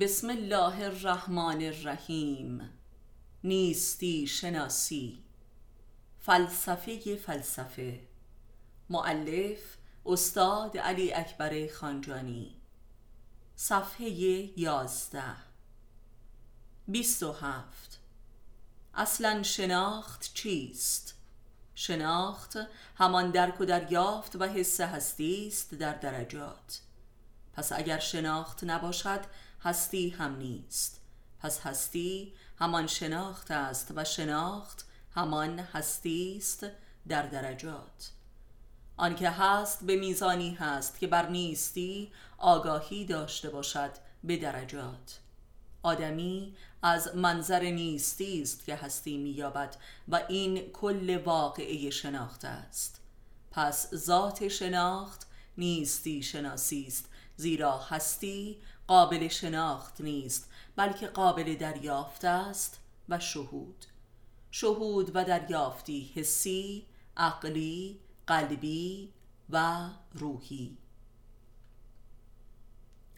بسم الله الرحمن الرحیم. نیستی شناسی. فلسفه فلسفه. معلف استاد علی اکبر خانجانی. صفحه یازده. بیست و هفت. اصلا شناخت چیست؟ شناخت همان درک و دریافت و حس هستی است در درجات. پس اگر شناخت نباشد هستی هم نیست. پس هستی همان شناخت است و شناخت همان هستی است در درجات. آنکه هست به میزانی هست که بر نیستی آگاهی داشته باشد به درجات. آدمی از منظر نیستی است که هستی مییابد و این کل واقعه شناخت است. پس ذات شناخت نیستی شناسی است زیرا هستی قابل شناخت نیست بلکه قابل دریافت است و شهود. شهود و دریافتی حسی عقلی قلبی و روحی.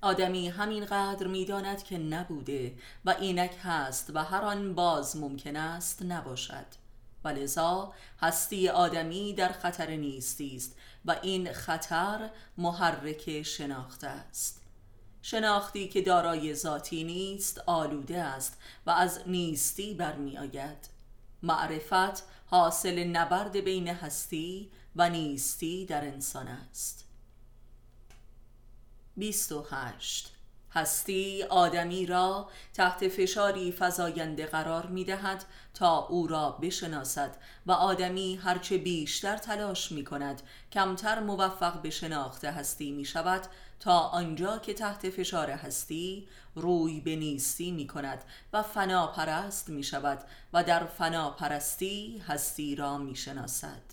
آدمی همینقدر می‌داند که نبوده و اینک هست و هر آن باز ممکن است نباشد. و لذا هستی آدمی در خطر نیستی است و این خطر محرک شناخت است. شناختی که دارای ذاتی نیست آلوده است و از نیستی برمی آید معرفت حاصل نبرد بین هستی و نیستی در انسان است. 28 هستی آدمی را تحت فشاری فزاینده قرار می دهد تا او را بشناسد و آدمی هرچه بیشتر تلاش می کند کمتر موفق به شناخت هستی می شود تا آنجا که تحت فشار هستی روی به نیستی می کند و فناپرست می شود و در فناپرستی هستی را می شناسد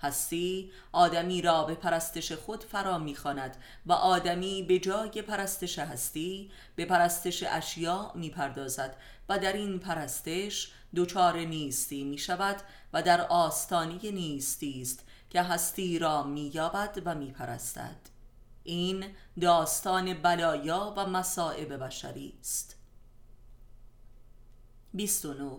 هستی آدمی را به پرستش خود فرا می‌خواند و آدمی به جای پرستش هستی به پرستش اشیاء می‌پردازد و در این پرستش دچار نیستی می شود و در آستانی نیستی است که هستی را مییابد و میپرستد. این داستان بلایا و مصائب بشری است. 29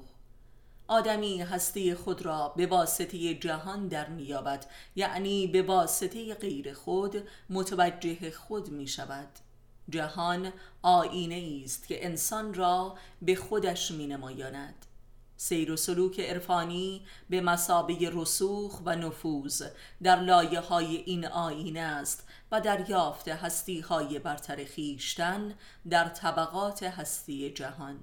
آدمی هستی خود را به واسطه جهان در میابد یعنی به واسطه غیر خود متوجه خود می شود جهان آینه است که انسان را به خودش می نمایاند سیر و سلوک عرفانی به مسابه رسوخ و نفوذ در لایه های این آینه است و دریافت هستی های برتر خیشتن در طبقات هستی جهان.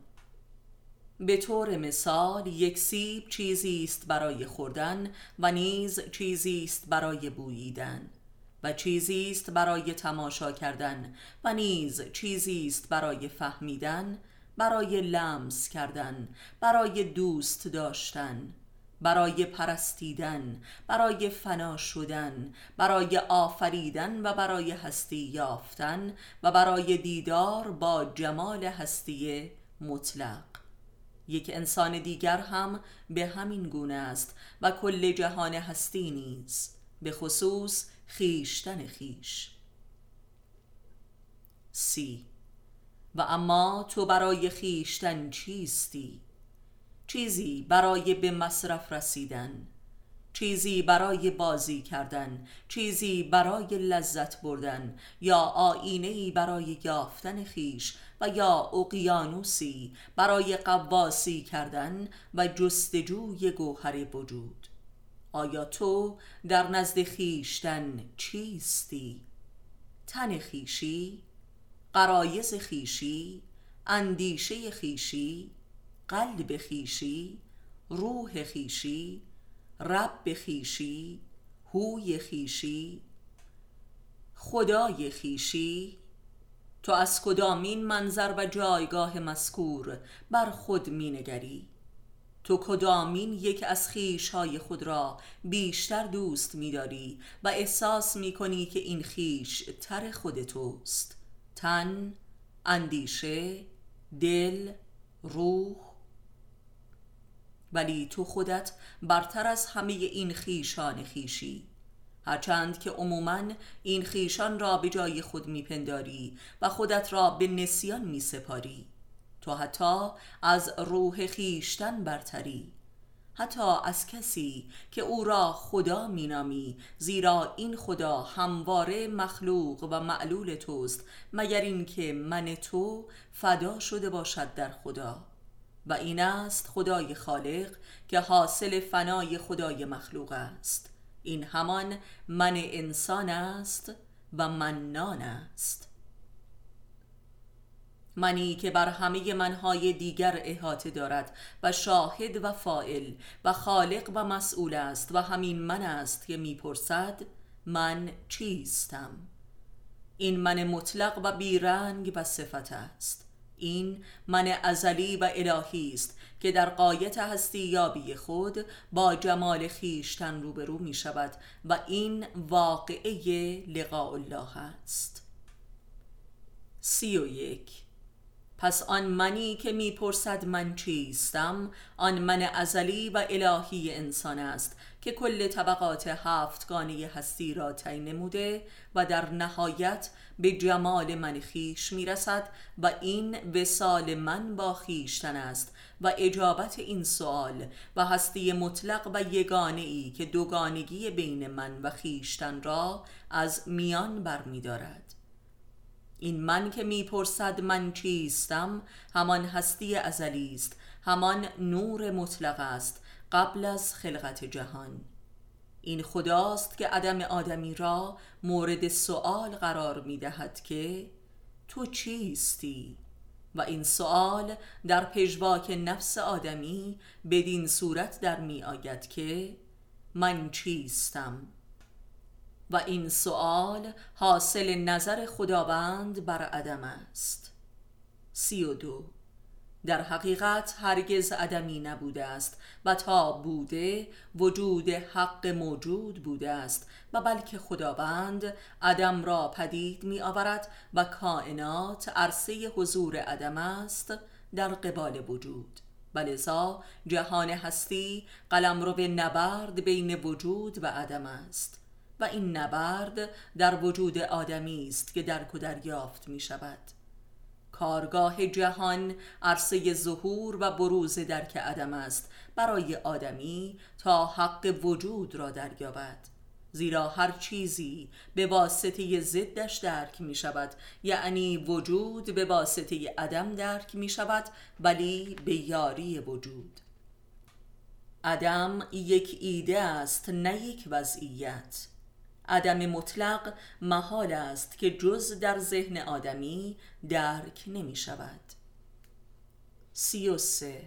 به طور مثال یک سیب چیزی است برای خوردن و نیز چیزی است برای بوییدن و چیزی است برای تماشا کردن و نیز چیزی است برای فهمیدن برای لمس کردن برای دوست داشتن برای پرستیدن برای فنا شدن برای آفریدن و برای هستی یافتن و برای دیدار با جمال هستی مطلق. یک انسان دیگر هم به همین گونه است و کل جهان هستی نیز به خصوص خیشتن خیش سی. و اما تو برای خیشتن چیستی؟ چیزی برای به مصرف رسیدن چیزی برای بازی کردن چیزی برای لذت بردن یا آینه برای یافتن خیش و یا اقیانوسی برای قواسی کردن و جستجوی گوهر وجود آیا تو در نزد خیشتن چیستی؟ تن خیشی؟ قرایز خیشی؟ اندیشه خیشی؟ قلب خیشی؟ روح خیشی؟ رب خیشی هوی خیشی خدای خیشی تو از کدامین منظر و جایگاه مذکور بر خود مینگری؟ تو کدامین یک از خیشهای خود را بیشتر دوست میداری و احساس می‌کنی که این خیش تر خود توست؟ تن اندیشه دل روح؟ ولی تو خودت برتر از همه این خیشان خیشی هرچند که عموما این خیشان را به جای خود میپنداری و خودت را به نسیان میسپاری. تو حتی از روح خیشتن برتری. حتی از کسی که او را خدا مینامی زیرا این خدا همواره مخلوق و معلول توست مگر اینکه من تو فدا شده باشد در خدا. و این است خدای خالق که حاصل فنای خدای مخلوق است. این همان من انسان است و منان است. منی که بر همه منهای دیگر احاطه دارد و شاهد و فائل و خالق و مسئول است و همین من است که می‌پرسد من چیستم. این من مطلق و بیرنگ و صفت است. این من ازلی و الهی است که در قایت هستی یابی خود با جمال خیشتن روبرو می شود و این واقعه لقاء الله است. سی و یک. پس آن منی که می‌پرسد من چیستم آن من ازلی و الهی انسان است که کل طبقات هفتگانه هستی را تعیین نموده و در نهایت به جمال من خیش می‌رسد و این وسال من با خیشتن است و اجابت این سوال و هستی مطلق و یگانه ای که دوگانگی بین من و خیشتن را از میان برمیدارد این من که می‌پرسد من چیستم همان هستی ازلی است همان نور مطلق است قبل از خلقت جهان. این خداست که عدم آدمی را مورد سوال قرار می دهد که تو چیستی؟ و این سوال در پژواک نفس آدمی بدین صورت در می آید که من چیستم و این سوال حاصل نظر خداوند بر عدم است سی و دو در حقیقت هرگز عدمی نبوده است و تا بوده وجود حق موجود بوده است و بلکه خداوند عدم را پدید می آورد و کائنات عرصه حضور عدم است در قبال وجود. ولذا جهان هستی قلم رو به نبرد بین وجود و عدم است. و این نبرد در وجود آدمی است که درک و دریافت می شود کارگاه جهان عرصه ظهور و بروز درک عدم است. برای آدمی تا حق وجود را دریابد. زیرا هر چیزی به واسطه ضدش درک می شود. یعنی وجود به واسطه عدم درک می شود ولی به یاری وجود. عدم یک ایده است نه یک وضعیت. عدم مطلق محال است که جز در ذهن آدمی درک نمی شود. سی و سه.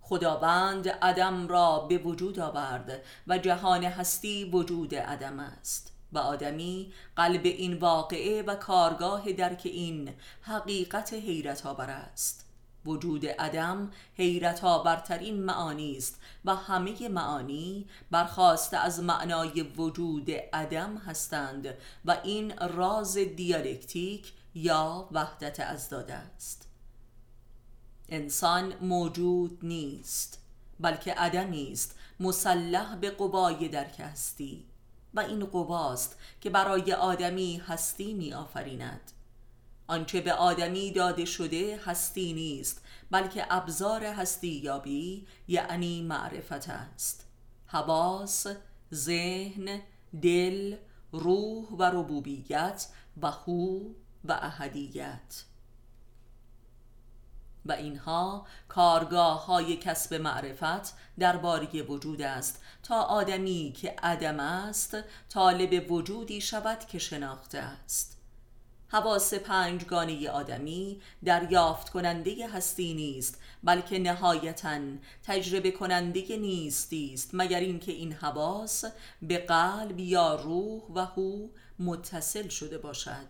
خداوند عدم را به وجود آورد و جهان هستی وجود عدم است. و آدمی قلب این واقعه و کارگاه درک این حقیقت حیرت آور است. وجود عدم حیرت آورترین معانی است و همه معانی برخواسته از معنای وجود عدم هستند و این راز دیالکتیک یا وحدت ازداد است. انسان موجود نیست بلکه عدمی است مسلح به قوای درک هستی و این قواست که برای آدمی هستی می آفریند آنچه به آدمی داده شده هستی نیست بلکه ابزار هستی یابی یعنی معرفت است. حواس، ذهن، دل، روح و ربوبیت و هو و احدیت. و اینها کارگاه های کسب معرفت درباره وجود است. تا آدمی که عدم است طالب وجودی شود که شناخته است. حواس پنجگانه آدمی دریافت کننده هستی نیست بلکه نهایتا تجربه کننده نیستی است مگر اینکه این حواس به قلب یا روح و هو متصل شده باشد.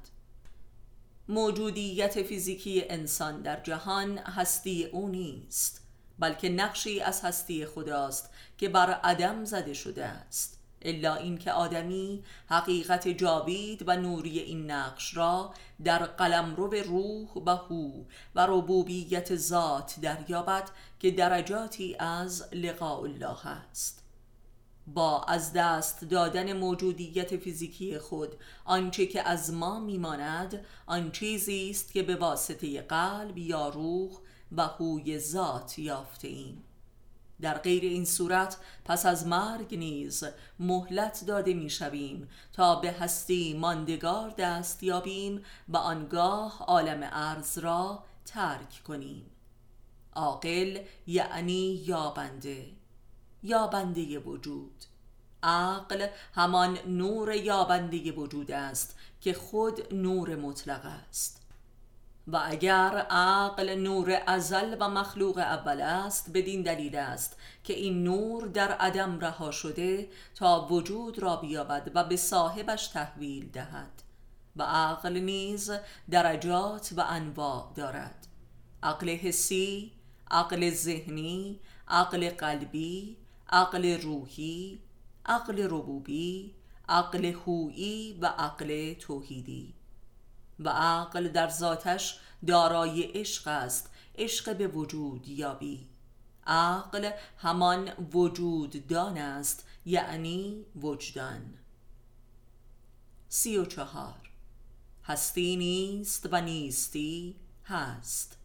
موجودیت فیزیکی انسان در جهان هستی او نیست بلکه نقشی از هستی خداست که بر عدم زده شده است. الا اینکه آدمی حقیقت جاوید و نوری این نقش را در قلمرو روح و هو و ربوبیت ذات دریابد که درجاتی از لقاء الله است. با از دست دادن موجودیت فیزیکی خود آنچه که از ما میماند آن چیزی است که به واسطه قلب یا روح و هوی ذات یافته ایم در غیر این صورت پس از مرگ نیز مهلت داده می‌شویم تا به هستی ماندگار دست یابیم و آنگاه عالم ارز را ترک کنیم. عاقل یعنی یابنده یابنده وجود. عقل همان نور یابنده وجود است که خود نور مطلق است. و اگر عقل نور ازل و مخلوق اول است بدین دلیل است که این نور در عدم رها شده تا وجود را بیابد و به صاحبش تحویل دهد و عقل نیز درجات و انواع دارد. عقل حسی عقل ذهنی عقل قلبی عقل روحی عقل ربوبی عقل هویی و عقل توحیدی. و عقل در ذاتش دارای عشق است عشق به وجود یابی. عقل همان وجود دان است یعنی وجدان. سی و چهار. هستی نیست و نیستی هست.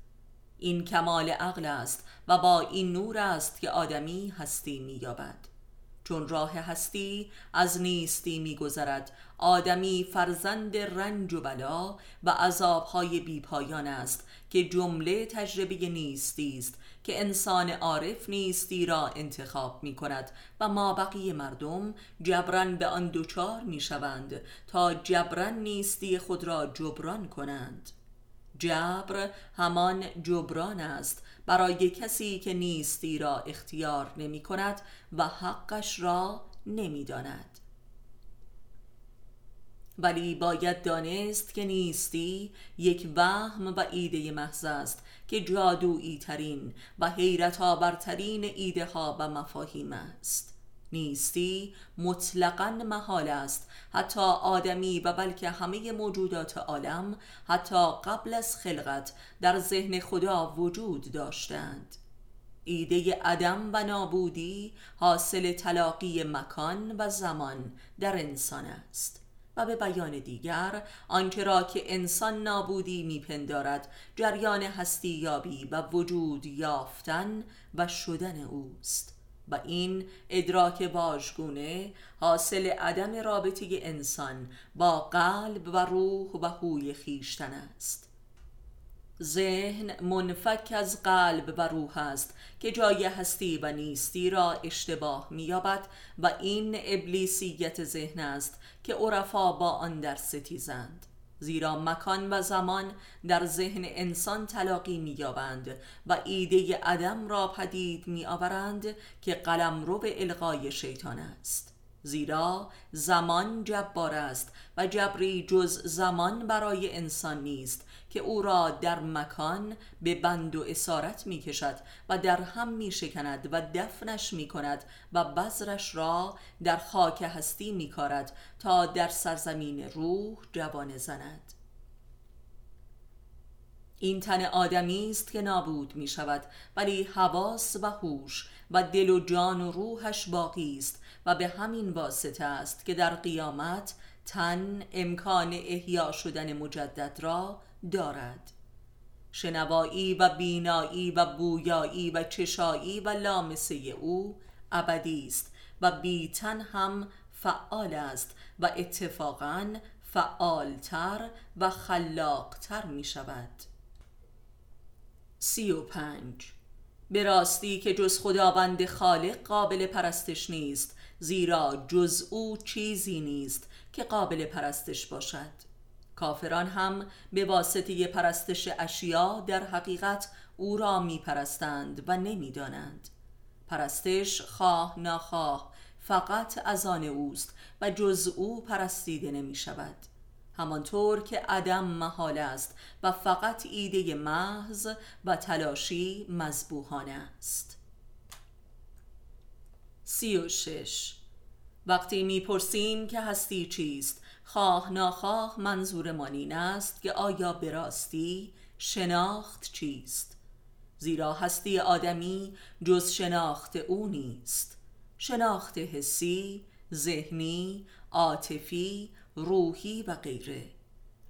این کمال عقل است و با این نور است که آدمی هستی مییابد. چون راه هستی از نیستی میگذرد. آدمی فرزند رنج و بلا و عذابهای بیپایان است که جمله تجربه نیستی است که انسان عارف نیستی را انتخاب می کند و ما بقیه مردم جبران به آن دوچار می شوند تا جبران نیستی خود را جبران کنند. جبر همان جبران است برای کسی که نیستی را اختیار نمی کند و حقش را نمی داند. ولی باید دانست که نیستی یک وهم و ایده محض است که جادویی ترین و حیرت آورترین ایده ها و مفاهیم است. نیستی مطلقا محال است. حتی آدمی و بلکه همه موجودات عالم حتی قبل از خلقت در ذهن خدا وجود داشتند. ایده عدم و نابودی حاصل تلاقی مکان و زمان در انسان است. و به بیان دیگر آنچه را که انسان نابودی میپندارد جریان هستی یابی و وجود یافتن و شدن اوست. و این ادراک واژگونه حاصل عدم رابطه انسان با قلب و روح و هوی خیشتن است. ذهن منفک از قلب و روح است که جای هستی و نیستی را اشتباه مییابد و این ابلیسیت ذهن است که عرفا با آن در ستیزند. زیرا مکان و زمان در ذهن انسان تلاقی مییابند و ایده عدم را پدید میآورند که قلمرو به القای شیطان است. زیرا زمان جبار است و جبری جز زمان برای انسان نیست. که او را در مکان به بند و اسارت می کشد و در هم می شکند و دفنش می کند و بذرش را در خاک هستی می کارد تا در سرزمین روح جوانه زند. این تن آدمی است که نابود می شود ولی حواس و هوش و دل و جان و روحش باقی است و به همین واسطه است که در قیامت تن امکان احیا شدن مجدد را دارد. شنوایی و بینایی و بویایی و چشایی و لامسه او ابدی است و بیتن هم فعال است و اتفاقا فعالتر و خلاقتر می شود سی و پنج. به راستی که جز خداوند خالق قابل پرستش نیست زیرا جز او چیزی نیست که قابل پرستش باشد. کافران هم به واسطه پرستش اشیا در حقیقت او را می پرستند و نمی دانند. پرستش خواه ناخواه فقط از آن اوست و جز او پرستیده نمی شود همانطور که عدم محال است و فقط ایده محض و تلاشی مذبوحانه است. سی و شش. وقتی می‌پرسیم که هستی چیست خواه ناخواه منظورمان این است که آیا به راستی شناخت چیست؟ زیرا هستی آدمی جز شناخت او نیست. شناخت حسی، ذهنی، عاطفی، روحی و غیره.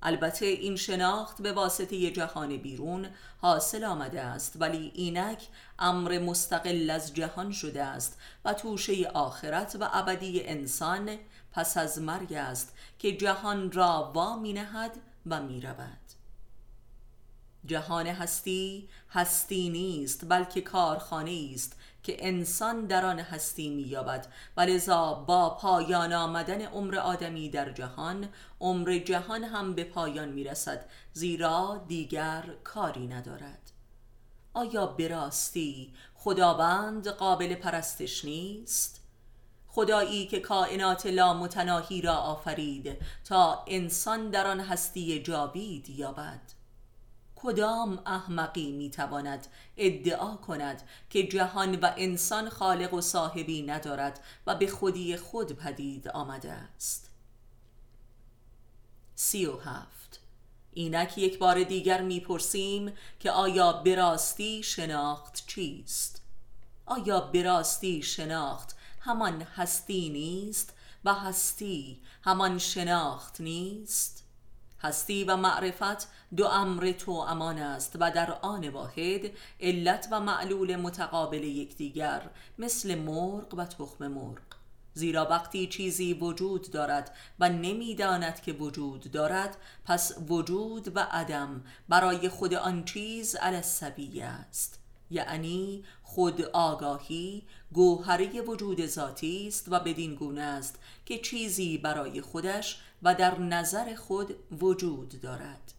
البته این شناخت به واسطه جهان بیرون حاصل آمده است ولی اینک امر مستقل از جهان شده است و توشه آخرت و ابدی انسان پس از مرگ است که جهان را وا می نهد و می رود جهان هستی هستی نیست بلکه کارخانه است که انسان در آن هستی مییابد. و لذا با پایان آمدن عمر آدمی در جهان عمر جهان هم به پایان می‌رسد زیرا دیگر کاری ندارد. آیا براستی خداوند قابل پرستش نیست؟ خدایی که کائنات متناهی را آفرید تا انسان در آن هستی جاوید یابد. کدام احمقی می‌تواند ادعا کند که جهان و انسان خالق و صاحبی ندارد و به خودی خود پدید آمده است؟ سی و هفت. اینک یک بار دیگر می‌پرسیم که آیا براستی شناخت چیست؟ آیا براستی شناخت همان هستی نیست و هستی همان شناخت نیست؟ هستی و معرفت دو امر تو امان است و در آن واحد علت و معلول متقابل یکدیگر مثل مرغ و تخم مرغ زیرا وقتی چیزی وجود دارد و نمی‌داند که وجود دارد پس وجود و عدم برای خود آن چیز علی است یعنی خود آگاهی گوهره وجود ذاتی است و بدین گونه است که چیزی برای خودش و در نظر خود وجود دارد.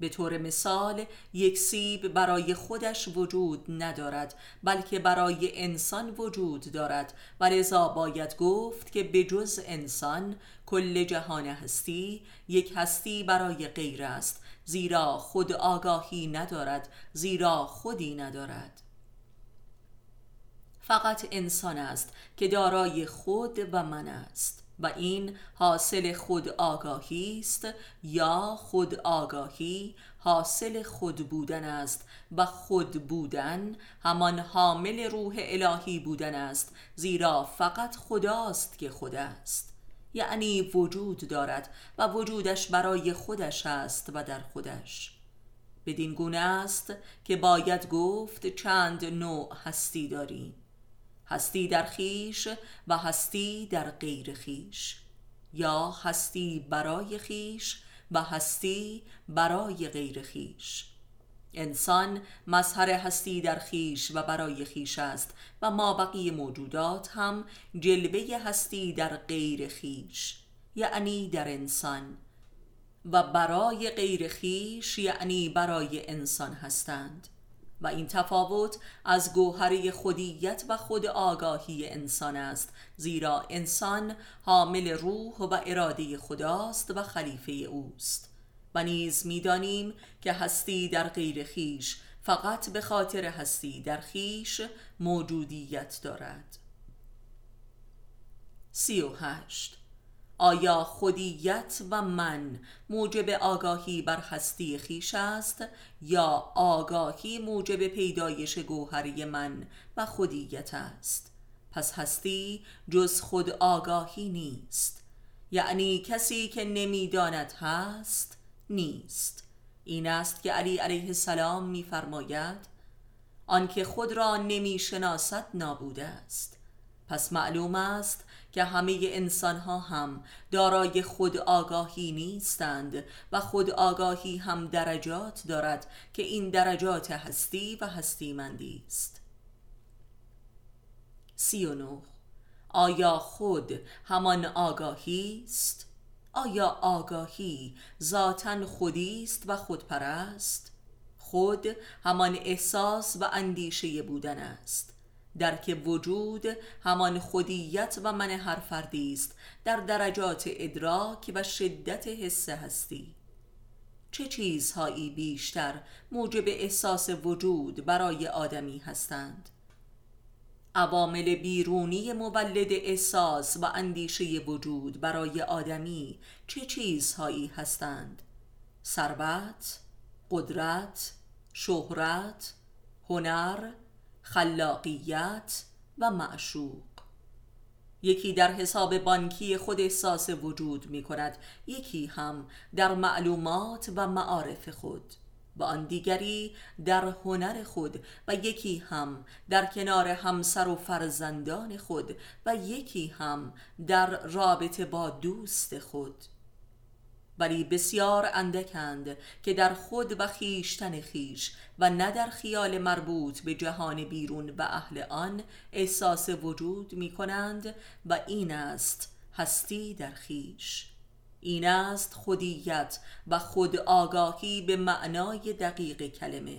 به طور مثال یک سیب برای خودش وجود ندارد بلکه برای انسان وجود دارد و لذا باید گفت که به جز انسان کل جهان هستی یک هستی برای غیر است زیرا خود آگاهی ندارد زیرا خودی ندارد. فقط انسان است که دارای خود و من است و این حاصل خود آگاهی است یا خود آگاهی حاصل خود بودن است و خود بودن همان حامل روح الهی بودن است زیرا فقط خداست که خود است. یعنی وجود دارد و وجودش برای خودش است و در خودش. بدین گونه است که باید گفت چند نوع هستی داریم. هستی در خیش و هستی در غیر خیش. یا هستی برای خیش و هستی برای غیر خیش. انسان مظهر هستی در خیش و برای خیش است و ما بقیه موجودات هم جلوه هستی در غیر خیش یعنی در انسان. و برای غیر خیش یعنی برای انسان هستند. و این تفاوت از گوهره خودیت و خود آگاهی انسان است زیرا انسان حامل روح و اراده خداست و خلیفه اوست. و نیز می‌دانیم که هستی در غیر خیش فقط به خاطر هستی در خیش موجودیت دارد. سی و هشت آیا خودیت و من موجب آگاهی بر هستی خیش است یا آگاهی موجب پیدایش گوهری من و خودیت است؟ پس هستی جز خود آگاهی نیست. یعنی کسی که نمی‌داند هست نیست. این است که علی علیه السلام میفرماید آنکه خود را نمی‌شناسد نابوده است. پس معلوم است که همه انسان ها هم دارای خود آگاهی نیستند و خود آگاهی هم درجات دارد که این درجات هستی و هستیمندی است سی آیا خود همان آگاهی است؟ آیا آگاهی ذاتا خودی است و خودپرست؟ خود همان احساس و اندیشه بودن است درک وجود همان خودیت و من هر فردی است در درجات ادراک و شدت حس هستی. چه چیزهایی بیشتر موجب احساس وجود برای آدمی هستند؟ عوامل بیرونی مولد احساس و اندیشه وجود برای آدمی چه چیزهایی هستند؟ ثروت قدرت شهرت هنر خلاقیت و معشوق. یکی در حساب بانکی خود احساس وجود می کند یکی هم در معلومات و معارف خود. و آن دیگری در هنر خود و یکی هم در کنار همسر و فرزندان خود و یکی هم در رابطه با دوست خود. ولی بسیار اندکند که در خود و خیشتن خیش و نه در خیال مربوط به جهان بیرون و اهل آن احساس وجود می کنند و این است هستی در خیش این است خودیت و خود آگاهی به معنای دقیق کلمه.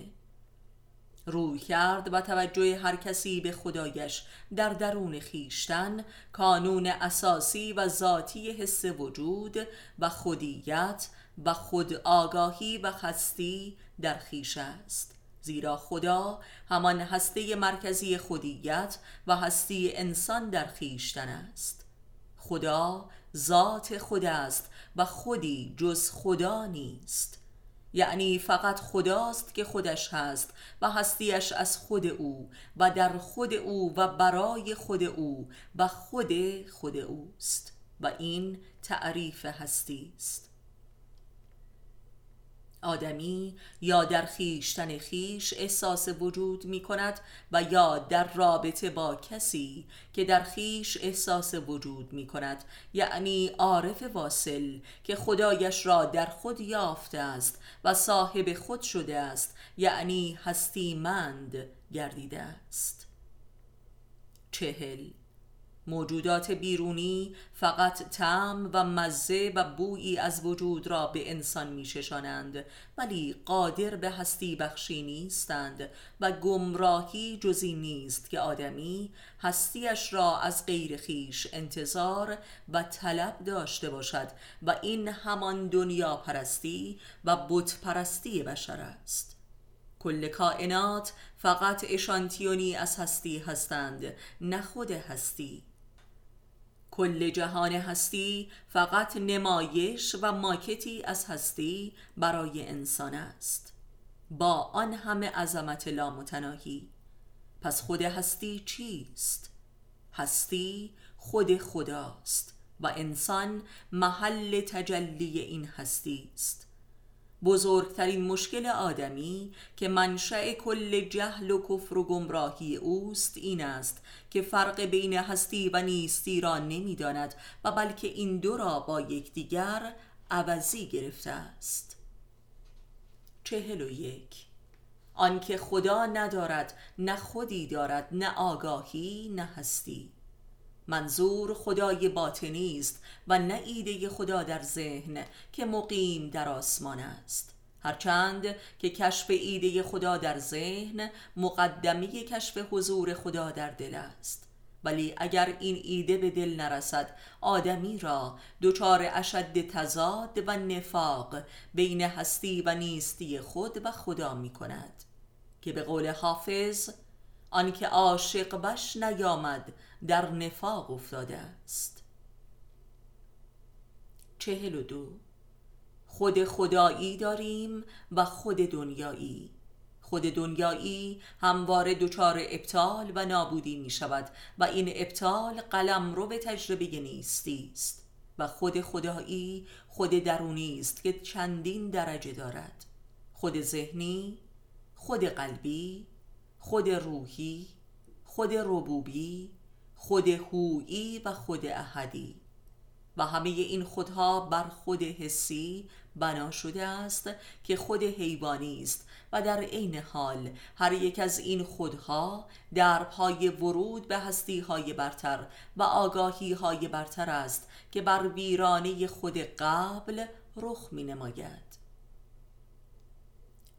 روی کرد و توجه هر کسی به خدایش در درون خیشتن کانون اساسی و ذاتی حس وجود و خودیت و خود آگاهی و خستی در خیش است. زیرا خدا همان هسته مرکزی خودیت و هستی انسان در خیشتن است. خدا ذات خود است و خودی جز خدا نیست. یعنی فقط خداست که خودش هست و هستیش از خود او و در خود او و برای خود او و خود خود اوست و این تعریف هستی است آدمی یا در خیشتن خیش احساس وجود می کند و یا در رابطه با کسی که در خیش احساس وجود می کند یعنی عارف واصل که خدایش را در خود یافته است و صاحب خود شده است. یعنی هستیمند گردیده است. چهل موجودات بیرونی فقط طعم و مزه و بویی از وجود را به انسان میششانند ولی قادر به هستی بخشی نیستند و گمراهی جزی نیست که آدمی هستیش را از غیر خیش انتظار و طلب داشته باشد و این همان دنیا پرستی و بت پرستی بشر است. کل کائنات فقط اشانتیونی از هستی هستند نه خود هستی. کل جهان هستی فقط نمایش و ماکتی از هستی برای انسان است. با آن همه عظمت لامتناهی. پس خود هستی چیست؟ هستی خود خداست و انسان محل تجلی این هستی است. بزرگترین مشکل آدمی که منشأ کل جهل و کفر و گمراهی اوست این است که فرق بین هستی و نیستی را نمی‌داند و بلکه این دو را با یکدیگر عوضی گرفته است. چهل و یک. آنکه خدا ندارد نه خودی دارد نه آگاهی نه هستی. منظور خدای باطنی است و نه ایده خدا در ذهن که مقیم در آسمان است. هرچند که کشف ایده خدا در ذهن مقدمی کشف حضور خدا در دل است. ولی اگر این ایده به دل نرسد آدمی را دچار اشد تزاد و نفاق بین هستی و نیستی خود و خدا می کند. که به قول حافظ آنکه عاشق بش نیامد در نفاق افتاده است. چهل و دو. خود خدایی داریم و خود دنیایی. خود دنیایی همواره دچار ابطال و نابودی می شود و این ابطال قلم رو به تجربه نیستی است و خود خدایی خود درونی است که چندین درجه دارد. خود ذهنی خود قلبی خود روحی خود ربوبی خود هویی و خود احدی. و همه این خودها بر خود حسی بنا شده است که خود حیوانی است و در عین حال هر یک از این خودها در پای ورود به هستی های برتر و آگاهی های برتر است که بر ویرانه خود قبل رخ می نماید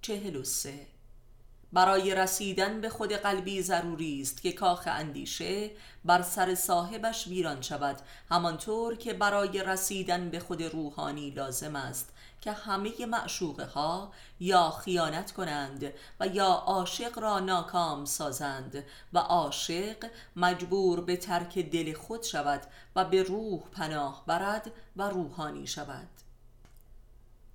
چهل و سه برای رسیدن به خود قلبی ضروری است که کاخ اندیشه بر سر صاحبش ویران شود همانطور که برای رسیدن به خود روحانی لازم است که همه معشوقه ها یا خیانت کنند و یا عاشق را ناکام سازند و عاشق مجبور به ترک دل خود شود و به روح پناه برد و روحانی شود.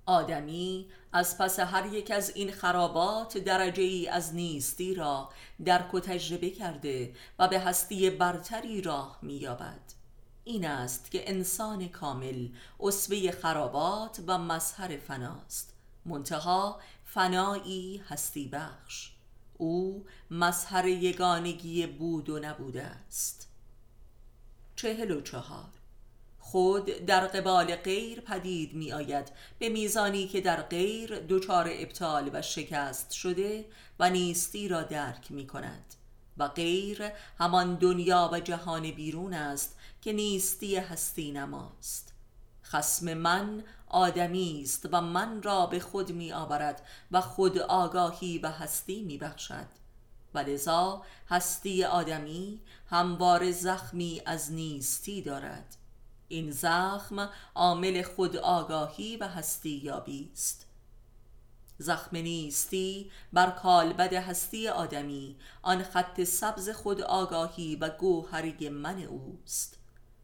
آدمی از پس هر یک از این خرابات درجه ای از نیستی را درک و تجربه کرده و به هستی برتری راه مییابد. این است که انسان کامل اسوه خرابات و مظهر فناست. منتها فنایی هستی بخش. او مظهر یگانگی بود و نبوده است. چهل و چهار خود در قبال غیر پدید می آید به میزانی که در غیر دچار ابطال و شکست شده و نیستی را درک می کند و غیر همان دنیا و جهان بیرون است که نیستی هستی نماست. خسم من آدمی است و من را به خود می آورد و خود آگاهی و هستی می بخشد و لذا هستی آدمی هموار زخمی از نیستی دارد. این زخم عامل خود آگاهی و هستی یابی است. زخم نیستی بر کالبد هستی آدمی آن خط سبز خود آگاهی و گوهری من اوست.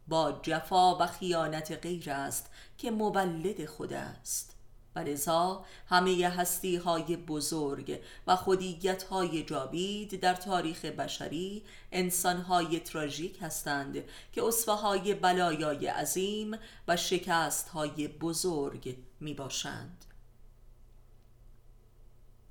با جفا و خیانت غیر است که مولد خود است. ولذا همه هستی های بزرگ و خودیت های جاوید در تاریخ بشری انسان های تراژیک هستند که اصفه های بلایای عظیم و شکست های بزرگ می باشند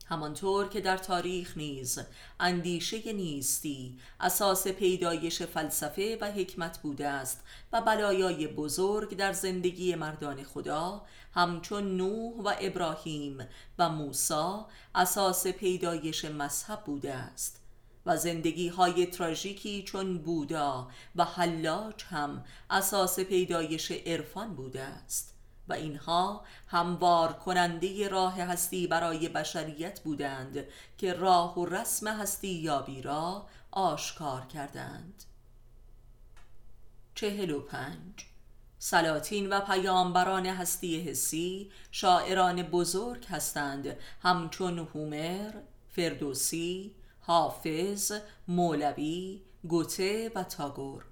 همانطور که در تاریخ نیز اندیشه نیستی اساس پیدایش فلسفه و حکمت بوده است و بلایای بزرگ در زندگی مردان خدا همچون نوح و ابراهیم و موسی اساس پیدایش مذهب بوده است و زندگی های تراژیکی چون بودا و حلاج هم اساس پیدایش عرفان بوده است. و اینها هموار کننده راه هستی برای بشریت بودند که راه و رسم هستی یابی را آشکار کردند. چهل و پنج. سلاطین و پیامبران هستی حسی شاعران بزرگ هستند همچون هومر، فردوسی، حافظ، مولوی، گوته و تاگور.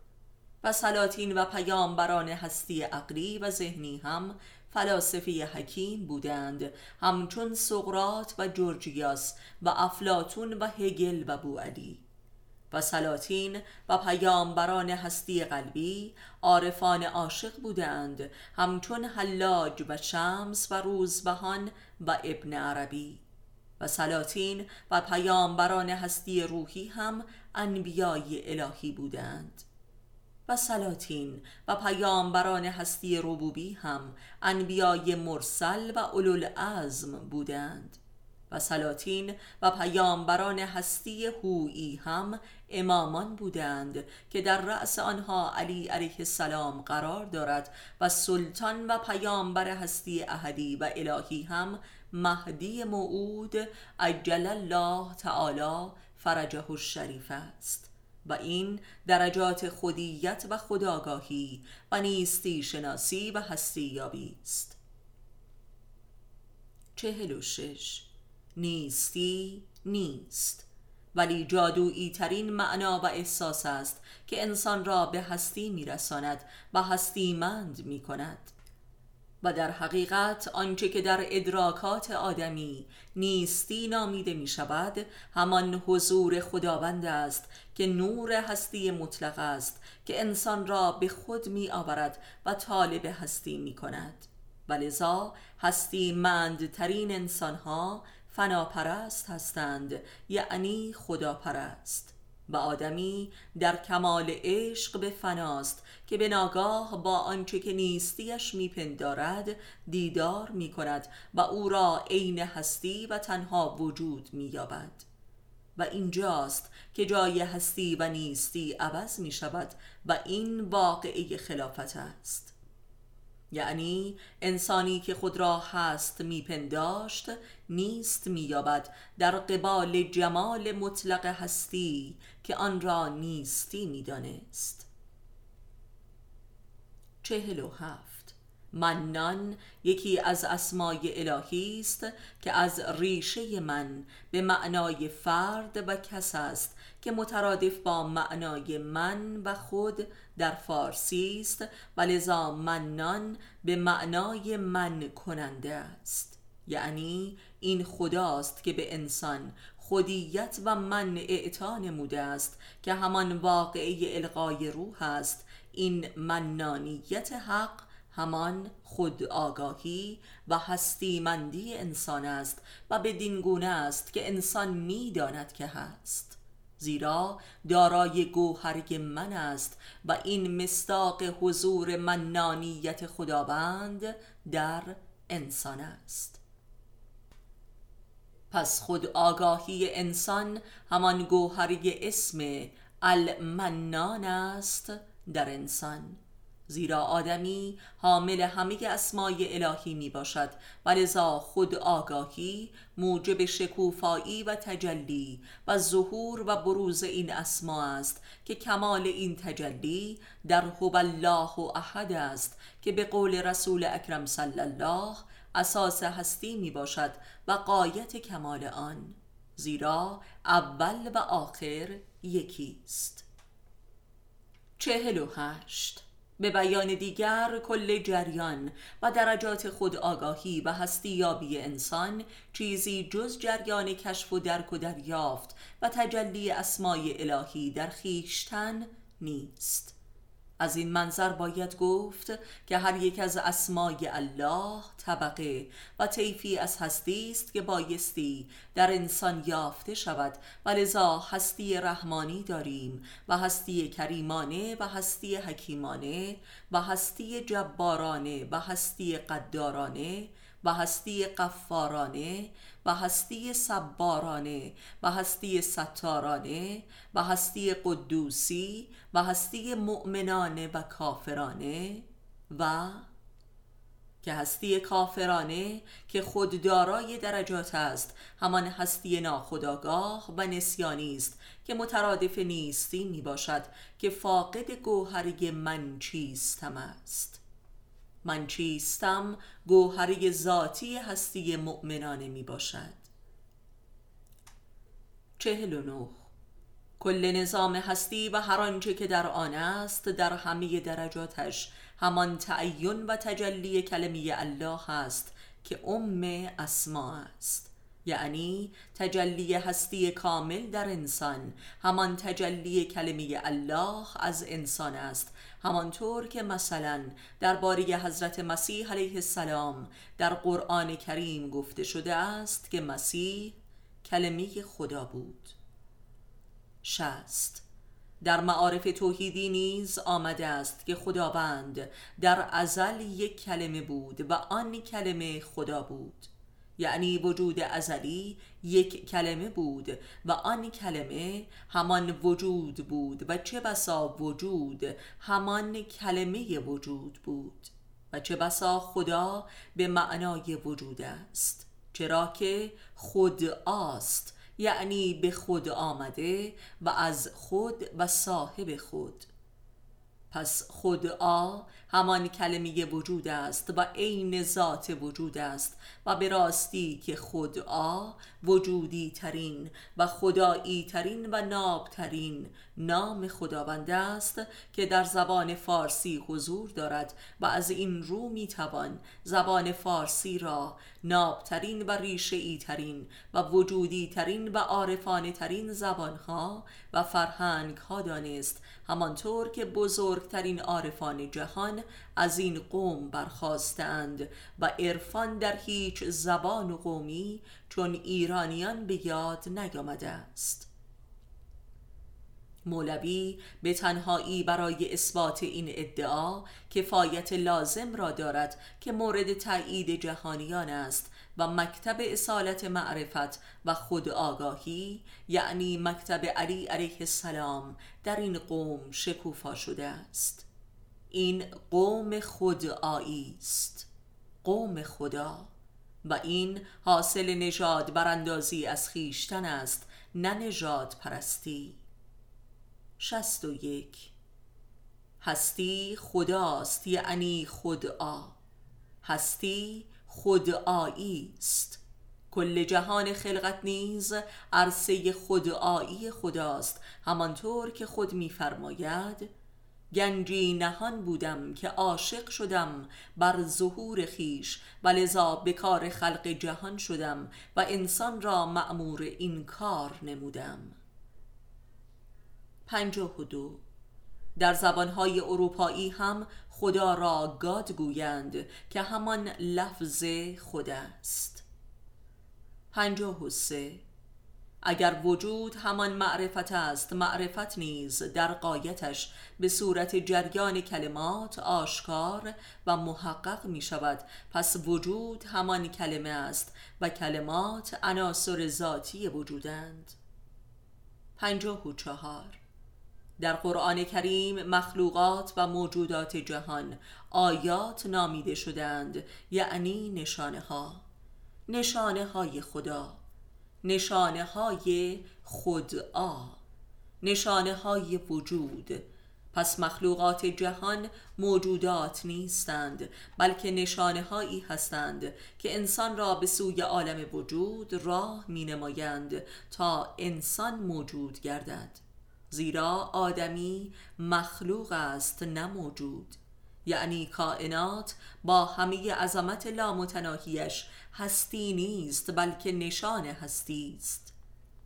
و سلاطین و پیامبران هستی عقلی و ذهنی هم فلاسفه حکیم بودند. همچون سقرات و جورجیاس و افلاتون و هگل و بوعلی و سلاطین و پیامبران هستی قلبی عارفان عاشق بودند. همچون حلاج و شمس و روزبهان و ابن عربی. و سلاطین و پیامبران هستی روحی هم انبیای الهی بودند. و سلاطین و پیامبران هستی ربوبی هم انبیای مرسل و اولوالعزم بودند. و سلاطین و پیامبران هستی هویی هم امامان بودند که در رأس آنها علی علیه السلام قرار دارد و سلطان و پیامبر هستی احدی و الهی هم مهدی موعود عجل الله تعالی فرجه الشریف است. و این درجات خودیت و خداگاهی و نیستی شناسی و هستی یابی است. چهل و شش. نیستی نیست. ولی جادویی ترین معنا و احساس است که انسان را به هستی میرساند و هستیمند می کند و در حقیقت آنچه که در ادراکات آدمی نیستی نامیده می شود همان حضور خداوند است که نور هستی مطلق است که انسان را به خود می آورد و طالب هستی می کند و هستی مندترین انسان ها فناپرست هستند یعنی خداپرست. و آدمی در کمال عشق به فناست که به ناگاه با آنچه که نیستیش میپندارد دیدار می‌کند و او را عین هستی و تنها وجود مییابد. و اینجاست که جای هستی و نیستی عوض می شود و این واقعه خلافت است. یعنی انسانی که خود را هست میپنداشت نیست مییابد در قبال جمال مطلق هستی که آن را نیستی می‌دانست. چهل و هفت. منان یکی از اسمای الهی است که از ریشه من به معنای فرد و کس است که مترادف با معنای من و خود در فارسی است و لذا منان به معنای من کننده است. یعنی این خداست که به انسان خودیت و من اعطا نموده است که همان واقعه القای روح است این منانیت حق همان خود آگاهی و هستیمندی انسان است و بدین گونه است که انسان می‌داند که هست. زیرا دارای گوهری من است و این مستاق حضور منانیت خداوند در انسان است. پس خود آگاهی انسان همان گوهری اسم المنان است در انسان. زیرا آدمی حامل همه اسمای الهی می باشد و لذا خود آگاهی موجب شکوفایی و تجلی و ظهور و بروز این اسما است که کمال این تجلی در هو الله و احد است که به قول رسول اکرم صلی الله اساس هستی می باشد و قایت کمال آن. زیرا اول و آخر یکیست چهل و هشت. به بیان دیگر کل جریان و درجات خود آگاهی و هستی یابی انسان چیزی جز جریان کشف و درک و دریافت و تجلی اسمای الهی در خیشتن نیست. از این منظر باید گفت که هر یک از اسمای الله طبقه و طیفی از هستی است که بایستی در انسان یافته شود. و لذا هستی رحمانی داریم و هستی کریمانه و هستی حکیمانه و هستی جبارانه و هستی قدارانه و هستی قفارانه و هستی صبارانه و هستی ستارانه و هستی قدوسی و هستی مؤمنانه و کافرانه و که هستی کافرانه که خود دارای درجات است. همان هستی ناخداگاه و نسیانی است که مترادف نیستی می باشد که فاقد گوهری من چیستم است. من چیستم؟ گوهری ذاتی هستی مؤمنانه می باشد. چهل و کل نظام هستی و هر آنچه که در آن است در همه درجاتش همان تعین و تجلی کلمی الله است که ام اسما است. یعنی تجلی هستی کامل در انسان. همان تجلی کلمه الله از انسان است. همانطور که مثلا درباره حضرت مسیح علیه السلام در قرآن کریم گفته شده است که مسیح کلمه خدا بود. شست. در معارف توحیدی نیز آمده است که خداوند در ازل یک کلمه بود و آن کلمه خدا بود. یعنی وجود ازلی یک کلمه بود و آن کلمه همان وجود بود و چه بسا وجود؟ همان کلمه وجود بود. و چه بسا خدا به معنای وجود است؟ چرا که خود آست یعنی به خود آمده و از خود و صاحب خود. پس خود آ همان کلمه وجود است و عین ذات وجود است و به راستی که خود آ وجودی ترین و خدایی ترین و ناب ترین نام خداوند است که در زبان فارسی حضور دارد و از این رو می‌توان زبان فارسی را نابترین و ریشه ای ترین و وجودی ترین و عارفانه ترین زبانها و فرهنگ ها دانست همانطور که بزرگترین عارفان جهان از این قوم برخواستند و عرفان در هیچ زبان و قومی چون ایرانیان به یاد نیامده است. مولوی به تنهایی برای اثبات این ادعا کفایت لازم را دارد که مورد تایید جهانیان است و مکتب اصالت معرفت و خود آگاهی یعنی مکتب علی علیه السلام در این قوم شکوفا شده است. این قوم خدایی است. قوم خدا. و این حاصل نژاد براندازی از خیشتن است نه نژاد پرستی. شست و یک. هستی خداست یعنی خدعا هستی خدعایی است. کل جهان خلقت نیز عرصه خدعایی خداست. همانطور که خود میفرماید گنجی نهان بودم که عاشق شدم بر ظهور خیش و لذا به کار خلق جهان شدم و انسان را معمور این کار نمودم. پنجاه و دو. در زبانهای اروپایی هم خدا را گاد گویند که همان لفظ خود است. پنجاه و سه. اگر وجود همان معرفت است معرفت نیز در قایتش به صورت جریان کلمات آشکار و محقق می شود پس وجود همان کلمه است و کلمات عناصر ذاتی وجودند. پنجاه و چهار. در قرآن کریم مخلوقات و موجودات جهان آیات نامیده شدند یعنی نشانه ها نشانه های خدا. نشانه های خدا نشانه های وجود. پس مخلوقات جهان موجودات نیستند بلکه نشانه هایی هستند که انسان را به سوی عالم وجود راه می نمایند تا انسان موجود گردد. زیرا آدمی مخلوق است نه موجود. یعنی کائنات با همه عظمت لامتناهیش هستی نیست بلکه نشان هستی است.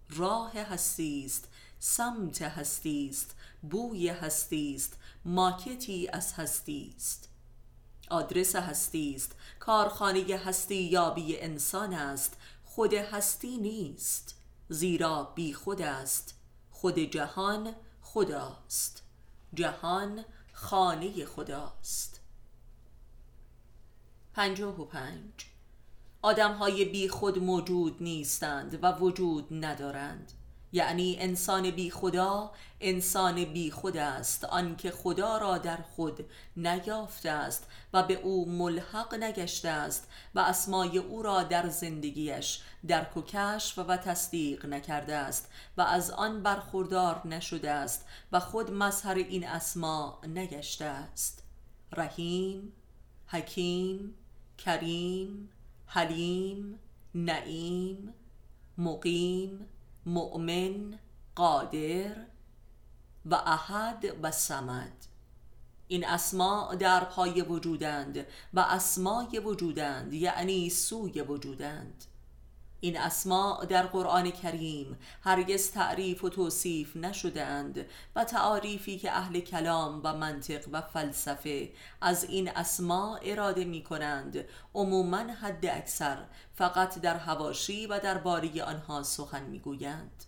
راه هستی است سمت هستی است بوی هستی است ماکتی از هستی است. آدرس هستی است کارخانه هستی یابی انسان است خود هستی نیست. زیرا بی خود است. خود جهان خداست. جهان خانه خداست. پنجاه و پنج. آدم های بی خود موجود نیستند و وجود ندارند. یعنی انسان بی خدا انسان بی خود است. آنکه خدا را در خود نیافته است و به او ملحق نگشته است و اسمای او را در زندگیش درک و کشف و تصدیق نکرده است و از آن برخوردار نشده است و خود مظهر این اسما نگشته است. رحیم حکیم کریم حلیم نعیم مقیم مؤمن قادر و احد و سمد این اسما در پای وجودند و اسمای وجودند یعنی سوی وجودند. این اسما در قرآن کریم هرگز تعریف و توصیف نشدهاند و تعاریفی که اهل کلام و منطق و فلسفه از این اسما اراده می کنند عموما حد اکثر فقط در هواشی و در باری آنها سخن می گویند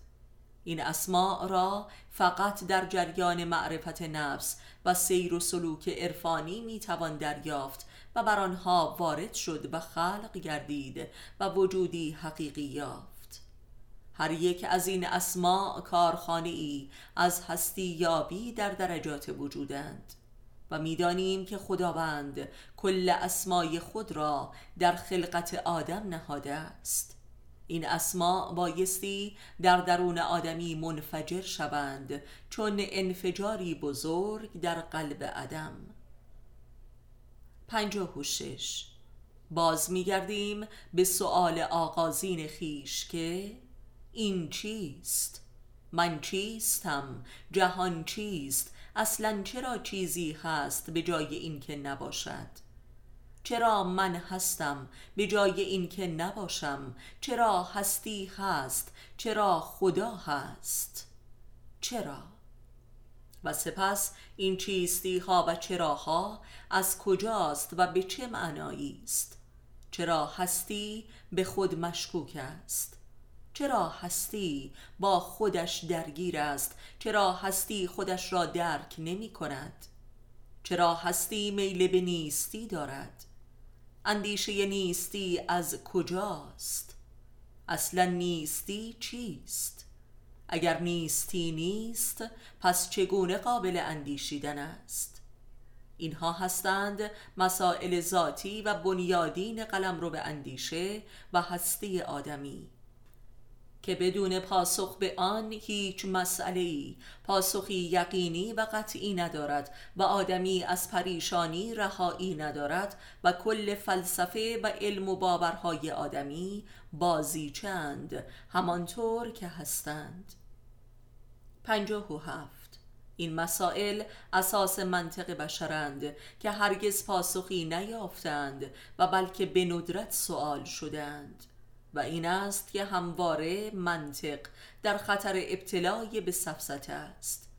این اسما را فقط در جریان معرفت نفس و سیر و سلوک عرفانی می توان دریافت و بر آنها وارد شد و خلق گردید و وجودی حقیقی یافت. هر یک از این اسما کارخانه ای از هستی یابی در درجات وجودند و می‌دانیم که خداوند کل اسمای خود را در خلقت آدم نهاده است. این اسما بایستی در درون آدمی منفجر شوند چون انفجاری بزرگ در قلب عدم پنجاه و شش باز میگردیم به سؤال آغازین خیش که این چیست؟ من چیستم؟ جهان چیست؟ اصلا چرا چیزی هست به جای اینکه نباشد؟ چرا من هستم به جای اینکه نباشم چرا هستی هست چرا خدا هست چرا و سپس این چیستی ها و چراها از کجاست و به چه معنایی است؟ چرا هستی به خود مشکوک است؟ چرا هستی با خودش درگیر است؟ چرا هستی خودش را درک نمی کند؟ چرا هستی میل به نیستی دارد؟ اندیشه نیستی از کجاست؟ اصلا نیستی چیست؟ اگر نیستی نیست پس چگونه قابل اندیشیدن است؟ اینها هستند مسائل ذاتی و بنیادین قلم رو به اندیشه و هستی آدمی. که بدون پاسخ به آن هیچ مسئله پاسخی یقینی و قطعی ندارد و آدمی از پریشانی رهایی ندارد و کل فلسفه و علم و باورهای آدمی بازی چند همانطور که هستند. پنجاه و هفت. این مسائل اساس منطق بشرند که هرگز پاسخی نیافتند و بلکه به ندرت سوال شدند. و این است که همواره منطق در خطر ابتلای به سفسته است.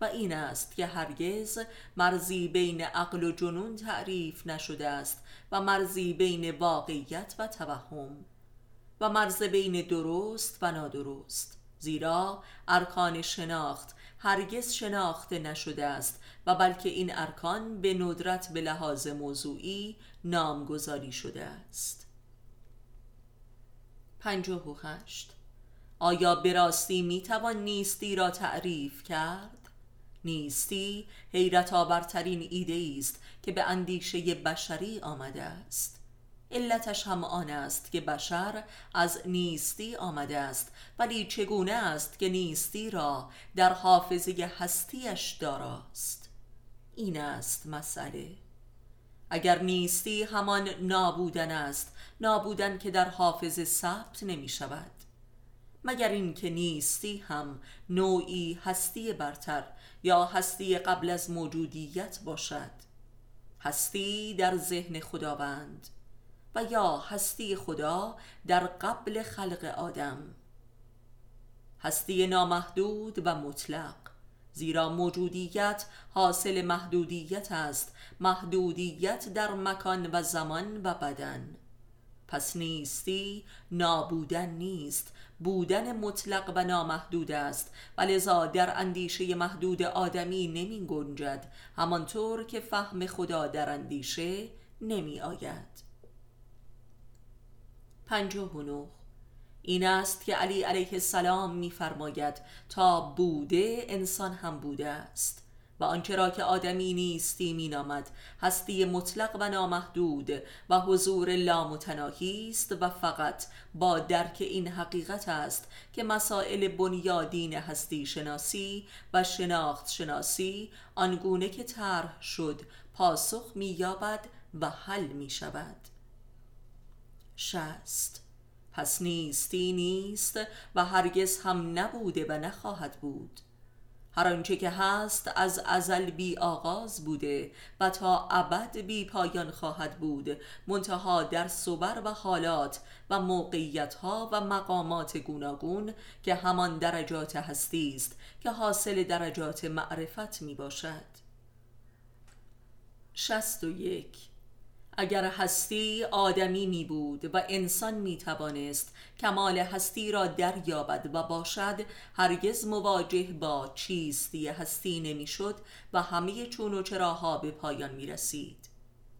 و این است که هرگز مرزی بین عقل و جنون تعریف نشده است و مرزی بین واقعیت و توهم. و مرز بین درست و نادرست. زیرا ارکان شناخت هرگز شناخته نشده است و بلکه این ارکان به ندرت به لحاظ موضوعی نامگذاری شده است. پنجاه و هشت. آیا براستی می‌توان نیستی را تعریف کرد؟ نیستی حیرت آورترین ایده است که به اندیشه بشری آمده است. علتش هم آن است که بشر از نیستی آمده است ولی چگونه است که نیستی را در حافظه هستیش داراست؟ این است مسئله. اگر نیستی همان نابودن است نابودن که در حافظه ثبت نمی شود. مگر اینکه نیستی هم نوعی هستی برتر یا هستی قبل از موجودیت باشد؟ هستی در ذهن خداوند. و یا هستی خدا در قبل خلق آدم. هستی نامحدود و مطلق زیرا موجودیت حاصل محدودیت است محدودیت در مکان و زمان و بدن. پس نیستی نابودن نیست بودن مطلق و نامحدود است. و لذا در اندیشه محدود آدمی نمی گنجد همانطور که فهم خدا در اندیشه نمی آید. پنجاه و این است که علی علیه السلام میفرماید تا بوده انسان هم بوده است. و آنچه را که آدمی نیستی مینامد هستی مطلق و نامحدود و حضور لامتناهی است و فقط با درک این حقیقت است که مسائل بنیادین هستی شناسی و شناخت شناسی آنگونه که طرح شد پاسخ مییابد و حل می شود شست. پس نیستی نیست و هرگز هم نبوده و نخواهد بود. هر آنچه که هست از ازل بی آغاز بوده و تا ابد بی پایان خواهد بود منتها در صبر و حالات و موقعیت ها و مقامات گوناگون که همان درجات هستی است که حاصل درجات معرفت می باشد شست و یک. اگر هستی آدمی می بود و انسان می توانست کمال هستی را دریابد و باشد هرگز مواجه با چیستی هستی نمی شد و همه چون و چراها به پایان می رسید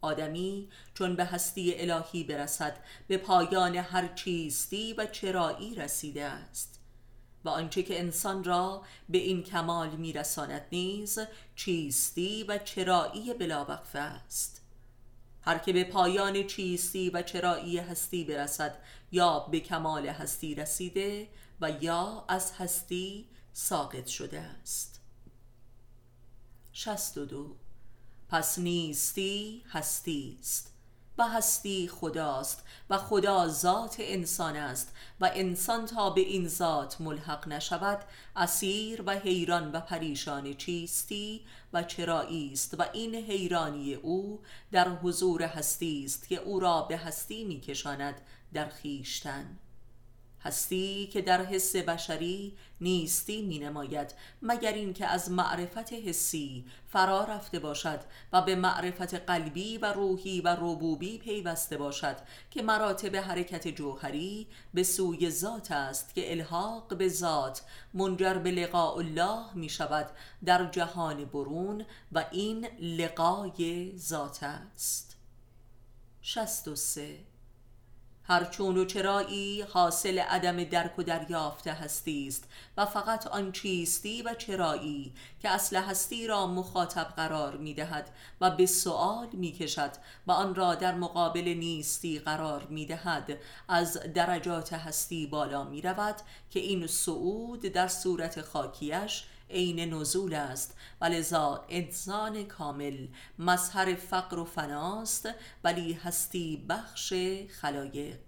آدمی چون به هستی الهی برسد به پایان هر چیستی و چرایی رسیده است. و آنچه که انسان را به این کمال میرساند نیز چیستی و چرایی بلاوقفه است. هر که به پایان چیستی و چرایی هستی برسد یا به کمال هستی رسیده و یا از هستی ساقط شده است. دو. پس نیستی هستی است و هستی خداست و خدا ذات انسان است و انسان تا به این ذات ملحق نشود اسیر و حیران و پریشان چیستی و چرایی است و این حیرانی او در حضور هستی است که او را به هستی میکشاند در خیشتن هستی که در حس بشری نیستی می نماید مگر اینکه از معرفت حسی فرا رفته باشد و به معرفت قلبی و روحی و ربوبی پیوسته باشد که مراتب حرکت جوهری به سوی ذات است که الحاق به ذات منجر به لقاء الله می شود در جهان برون و این لقای ذات است. 63 هر چون و چرایی حاصل عدم درک و دریافت هستی است و فقط آن چیستی و چرایی که اصل هستی را مخاطب قرار می دهد و به سؤال می کشد و آن را در مقابل نیستی قرار می دهد از درجات هستی بالا می رود که این صعود در صورت خاکیش عین نزول است. و لذا انسان کامل مظهر فقر و فناست ولی هستی بخش خلایق.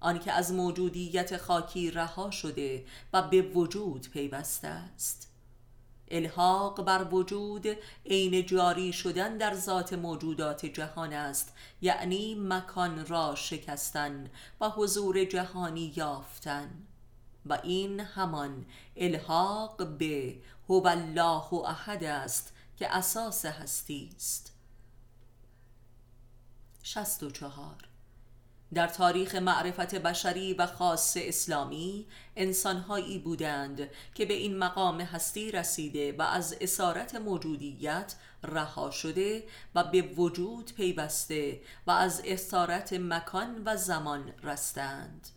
آنکه از موجودیت خاکی رها شده و به وجود پیوسته است. الحاق بر وجود عین جاری شدن در ذات موجودات جهان است یعنی مکان را شکستن و حضور جهانی یافتن. و این همان الحاق به هو الله احد است که اساس هستی است. 64 در تاریخ معرفت بشری و خاص اسلامی انسانهایی بودند که به این مقام هستی رسیده و از اسارت موجودیت رها شده و به وجود پیوسته و از اسارت مکان و زمان رستند.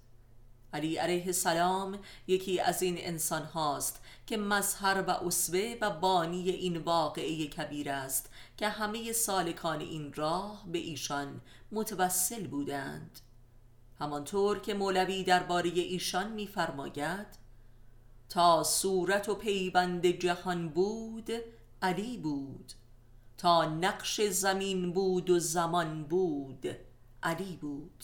علی علیه السلام یکی از این انسان هاست که مظهر و اسوه و بانی این واقعه کبیر است که همه سالکان این راه به ایشان متوسل بودند. همانطور که مولوی درباره ایشان میفرماید تا صورت و پیوند جهان بود علی بود. تا نقش زمین بود و زمان بود علی بود.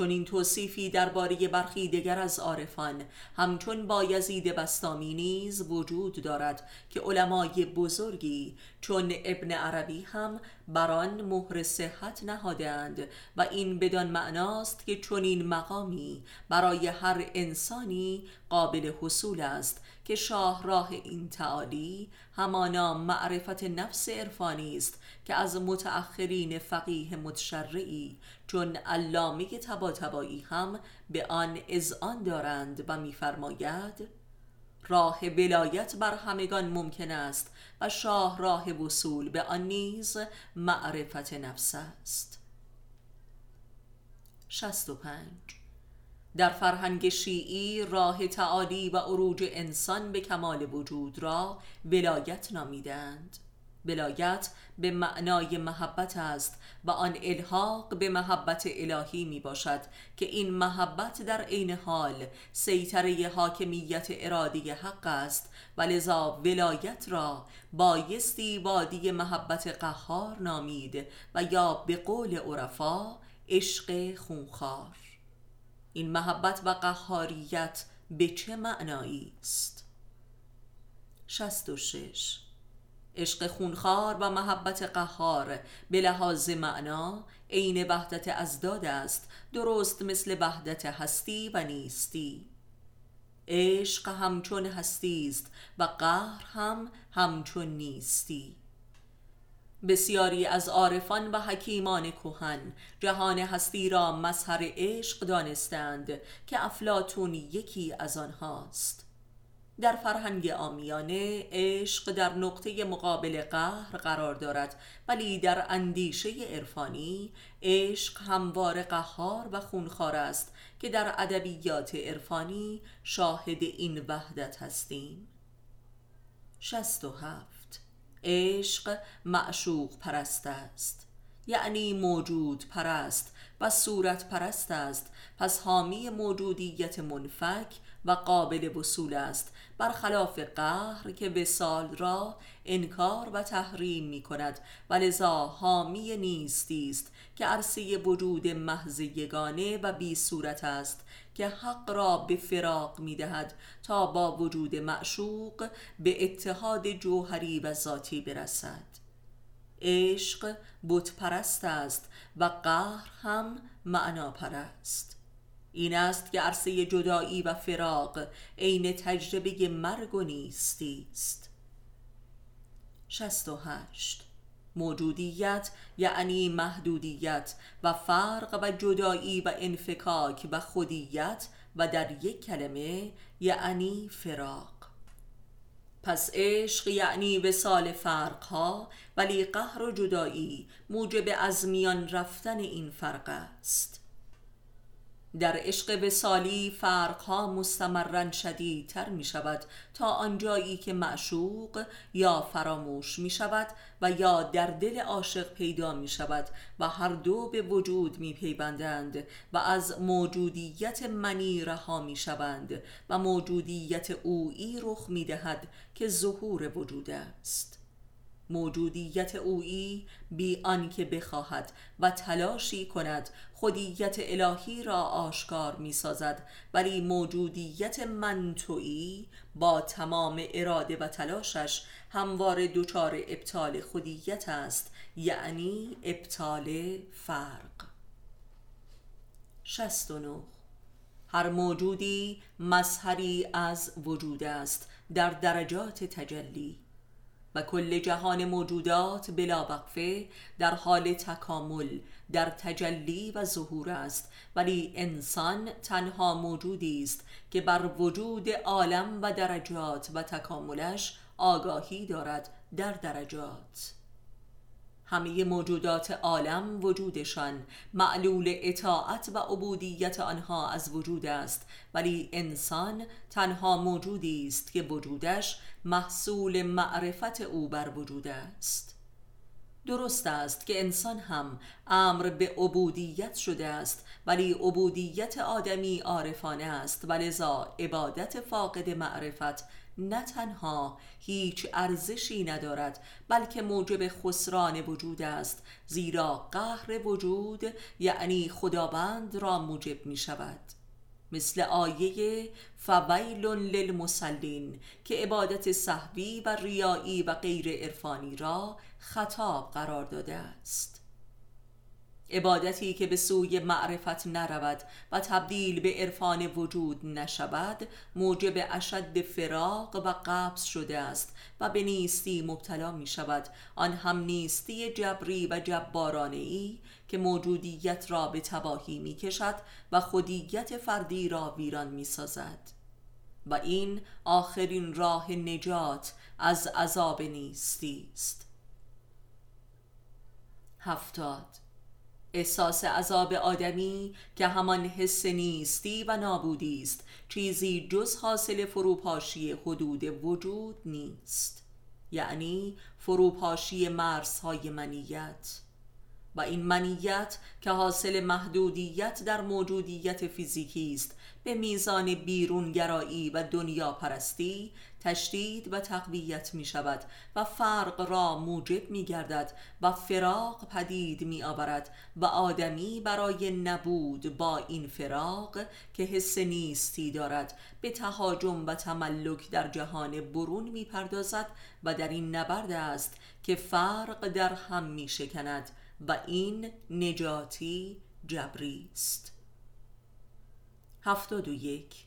چون این توصیفی درباره برخی دیگر از عارفان. همچون بایزید بستامی نیز وجود دارد که علمای بزرگی چون ابن عربی هم بران مهر صحت نهادند و این بدان معناست که چون این مقامی برای هر انسانی قابل حصول است. که شاهراه این تعالی همانا معرفت نفس عرفانی است که از متأخرین فقیه متشرعی چون علامه تباتبایی هم به آن اذعان دارند و میفرماید راه ولایت بر همگان ممکن است و شاه راه وصول به آن نیز معرفت نفس است. 65 در فرهنگ شیعی راه تعالی و عروج انسان به کمال وجود را ولایت نامیدند. ولایت به معنای محبت است و آن الحاق به محبت الهی می باشد که این محبت در عین حال سیطره حاکمیت ارادی حق است و لذا ولایت را بایستی وادی محبت قهار نامید و یا به قول عرفا عشق خونخوار. این محبت و قهاریت به چه معنایی است؟ 66 عشق خونخوار و محبت قهار به لحاظ معنا عین وحدت ازداد است درست مثل وحدت هستی و نیستی. عشق همچون هستی است و قهر هم همچون نیستی. بسیاری از عارفان و حکیمان کهن جهان هستی را مظهر عشق دانستند که افلاتون یکی از آنهاست. در فرهنگ آمیانه عشق در نقطه مقابل قهر قرار دارد ولی در اندیشه عرفانی عشق هموار قهار و خونخوار است که در ادبیات عرفانی شاهد این وحدت هستیم. 67 عشق معشوق پرست است. یعنی موجود پرست و صورت پرست است. پس حامی موجودیت منفک و قابل وصول است. برخلاف قهر که وسال را انکار و تحریم می کند. و لذا حامی نیستی است که عرصه وجود محض یگانه و بی صورت است که حق را به فراق می دهد تا با وجود معشوق به اتحاد جوهری و ذاتی برسد. عشق بت پرست است و قهر هم معنا پرست این است که عرصه جدایی و فراق عین تجربه مرگ و نیستی است. 68 موجودیت یعنی محدودیت و فرق و جدایی و انفکاک و خودیت و در یک کلمه یعنی فراق. پس عشق یعنی وسال فرقها ولی قهر و جدایی موجب از میان رفتن این فرق است. در عشق وسالی فرقها مستمرن شدیدتر می شود تا آنجایی که معشوق یا فراموش می شود و یا در دل عاشق پیدا می شود و هر دو به وجود می پیوندند و از موجودیت منی رها می شوند و موجودیت اویی رخ می دهد که ظهور وجود است. موجودیت اویی بی آنکه بخواهد و تلاشی کند خودیت الهی را آشکار می سازد ولی موجودیت منتوی با تمام اراده و تلاشش هموار دچار ابطال خودیت است یعنی ابطال فرق. 69 هر موجودی مظهری از وجود است در درجات تجلی. و کل جهان موجودات بلا وقفه در حال تکامل در تجلی و ظهور است. ولی انسان تنها موجودی است که بر وجود عالم و درجات و تکاملش آگاهی دارد در درجات. همه موجودات عالم وجودشان. معلول اطاعت و عبودیت آنها از وجود است. ولی انسان تنها موجودی است که وجودش محصول معرفت او بر وجود است. درست است که انسان هم امر به عبودیت شده است ولی عبودیت آدمی عارفانه است. و لذا عبادت فاقد معرفت نه تنها هیچ ارزشی ندارد بلکه موجب خسران وجود است. زیرا قهر وجود یعنی خداوند را موجب می شود مثل آیه فویل للمسلین که عبادت صحوی و ریایی و غیر عرفانی را خطاب قرار داده است. عبادتی که به سوی معرفت نرود و تبدیل به عرفان وجود نشود موجب اشد فراق و قبض شده است و به نیستی مبتلا می شود آن هم نیستی جبری و جبارانه ای که موجودیت را به تباهی می کشد و خودیت فردی را ویران می سازد و این آخرین راه نجات از عذاب نیستی است. هفتاد احساس عذاب آدمی که همان حس نیستی و نابودی است. چیزی جز حاصل فروپاشی حدود وجود نیست. یعنی فروپاشی مرزهای منیت. و این منیت که حاصل محدودیت در موجودیت فیزیکی است به میزان بیرونگرایی و دنیا پرستی تشدید و تقویت می شود و فرق را موجب می گردد و فراق پدید می آورد و آدمی برای نبود با این فراق که حس نیستی دارد به تهاجم و تملک در جهان برون می پردازد و در این نبرد است که فرق در هم می شکند و این نجاتی جبری است. هفتاد و یک.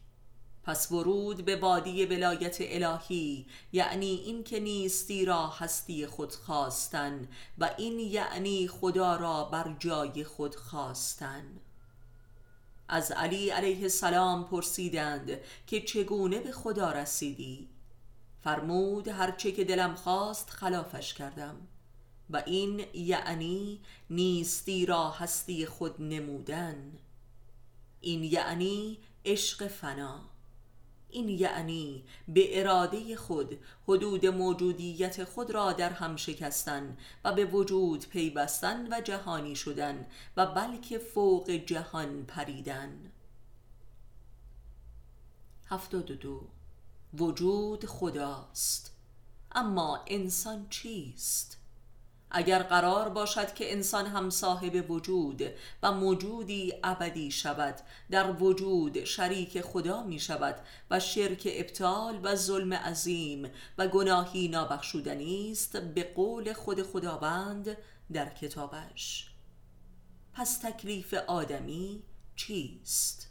پس ورود به وادی ولایت الهی یعنی این که نیستی را هستی خود خواستن و این یعنی خدا را بر جای خود خواستن. از علی علیه السلام پرسیدند که چگونه به خدا رسیدی؟ فرمود هرچه که دلم خواست خلافش کردم. و این یعنی نیستی را هستی خود نمودن. این یعنی عشق فنا. این یعنی به اراده خود حدود موجودیت خود را در هم شکستن و به وجود پیوستن و جهانی شدن و بلکه فوق جهان پریدن. هفتاد دو. وجود خداست. اما انسان چیست؟ اگر قرار باشد که انسان هم صاحب وجود و موجودی ابدی شود در وجود شریک خدا می شود و شرک ابطال و ظلم عظیم و گناهی نابخشودنی است به قول خود خداوند در کتابش پس تکلیف آدمی چیست؟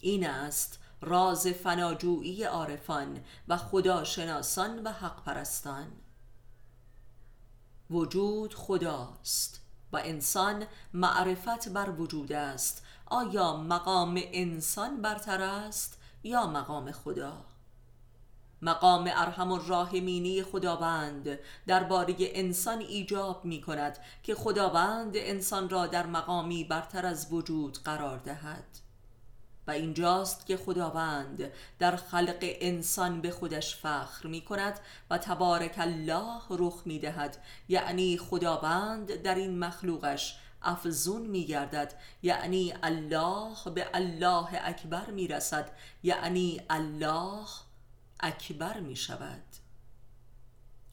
این است راز فناجویی عارفان و خداشناسان و حق پرستان وجود خداست و انسان معرفت بر وجود است. آیا مقام انسان برتر است یا مقام خدا؟ مقام ارحم الراحمینی خداوند درباره انسان ایجاب می کند که خداوند انسان را در مقامی برتر از وجود قرار دهد. اینجاست که خداوند در خلق انسان به خودش فخر می کند و تبارک الله رخ می دهد یعنی خداوند در این مخلوقش افزون می گردد یعنی الله به الله اکبر می رسد یعنی الله اکبر می شود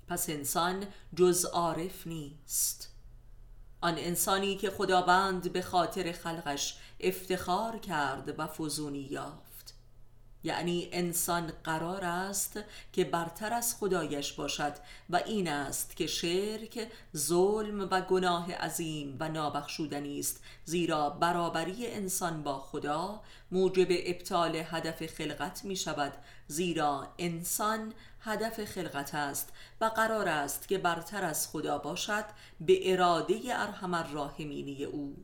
پس انسان جز عارف نیست. آن انسانی که خداوند به خاطر خلقش افتخار کرد و فزونی یافت. یعنی انسان قرار است که برتر از خدایش باشد و این است که شرک ظلم و گناه عظیم و نابخشودنی است زیرا برابری انسان با خدا موجب ابطال هدف خلقت می شود زیرا انسان هدف خلقت است و قرار است که برتر از خدا باشد به اراده ارحم الراحمینی او.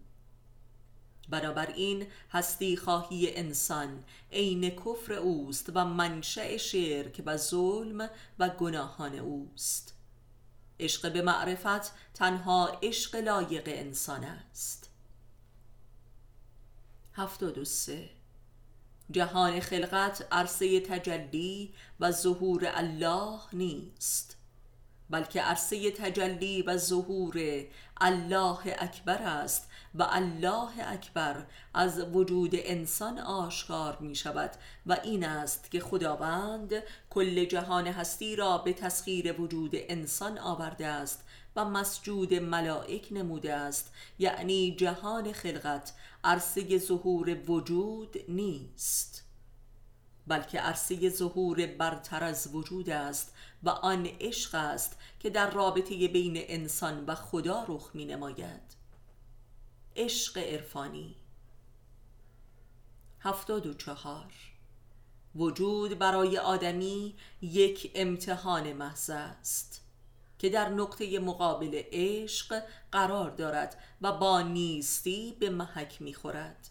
بنابراین هستی خواهی انسان. عین کفر اوست و منشأ شرک و ظلم و گناهان اوست. عشق به معرفت تنها عشق لایق انسان است. هفتاد و سه. جهان خلقت عرصه تجلی و ظهور الله نیست بلکه عرصه تجلی و ظهور الله اکبر است و الله اکبر از وجود انسان آشکار می شود و این است که خداوند کل جهان هستی را به تسخیر وجود انسان آورده است و مسجود ملائک نموده است یعنی جهان خلقت عرصه ظهور وجود نیست. بلکه عرصه ظهور برتر از وجود است و آن عشق است که در رابطه بین انسان و خدا رخ می نماید عشق عرفانی. هفتاد و چهار. وجود برای آدمی یک امتحان محض است که در نقطه مقابل عشق قرار دارد و با نیستی به محک می‌خورد.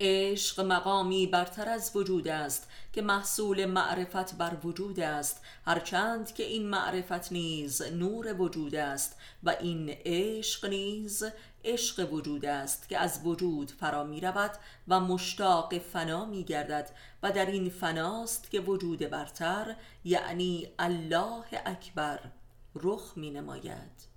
عشق مقامی برتر از وجود است که محصول معرفت بر وجود است هرچند که این معرفت نیز نور وجود است و این عشق نیز عشق وجود است که از وجود فرا می رود و مشتاق فنا می گردد و در این فناست که وجود برتر یعنی الله اکبر رخ می نماید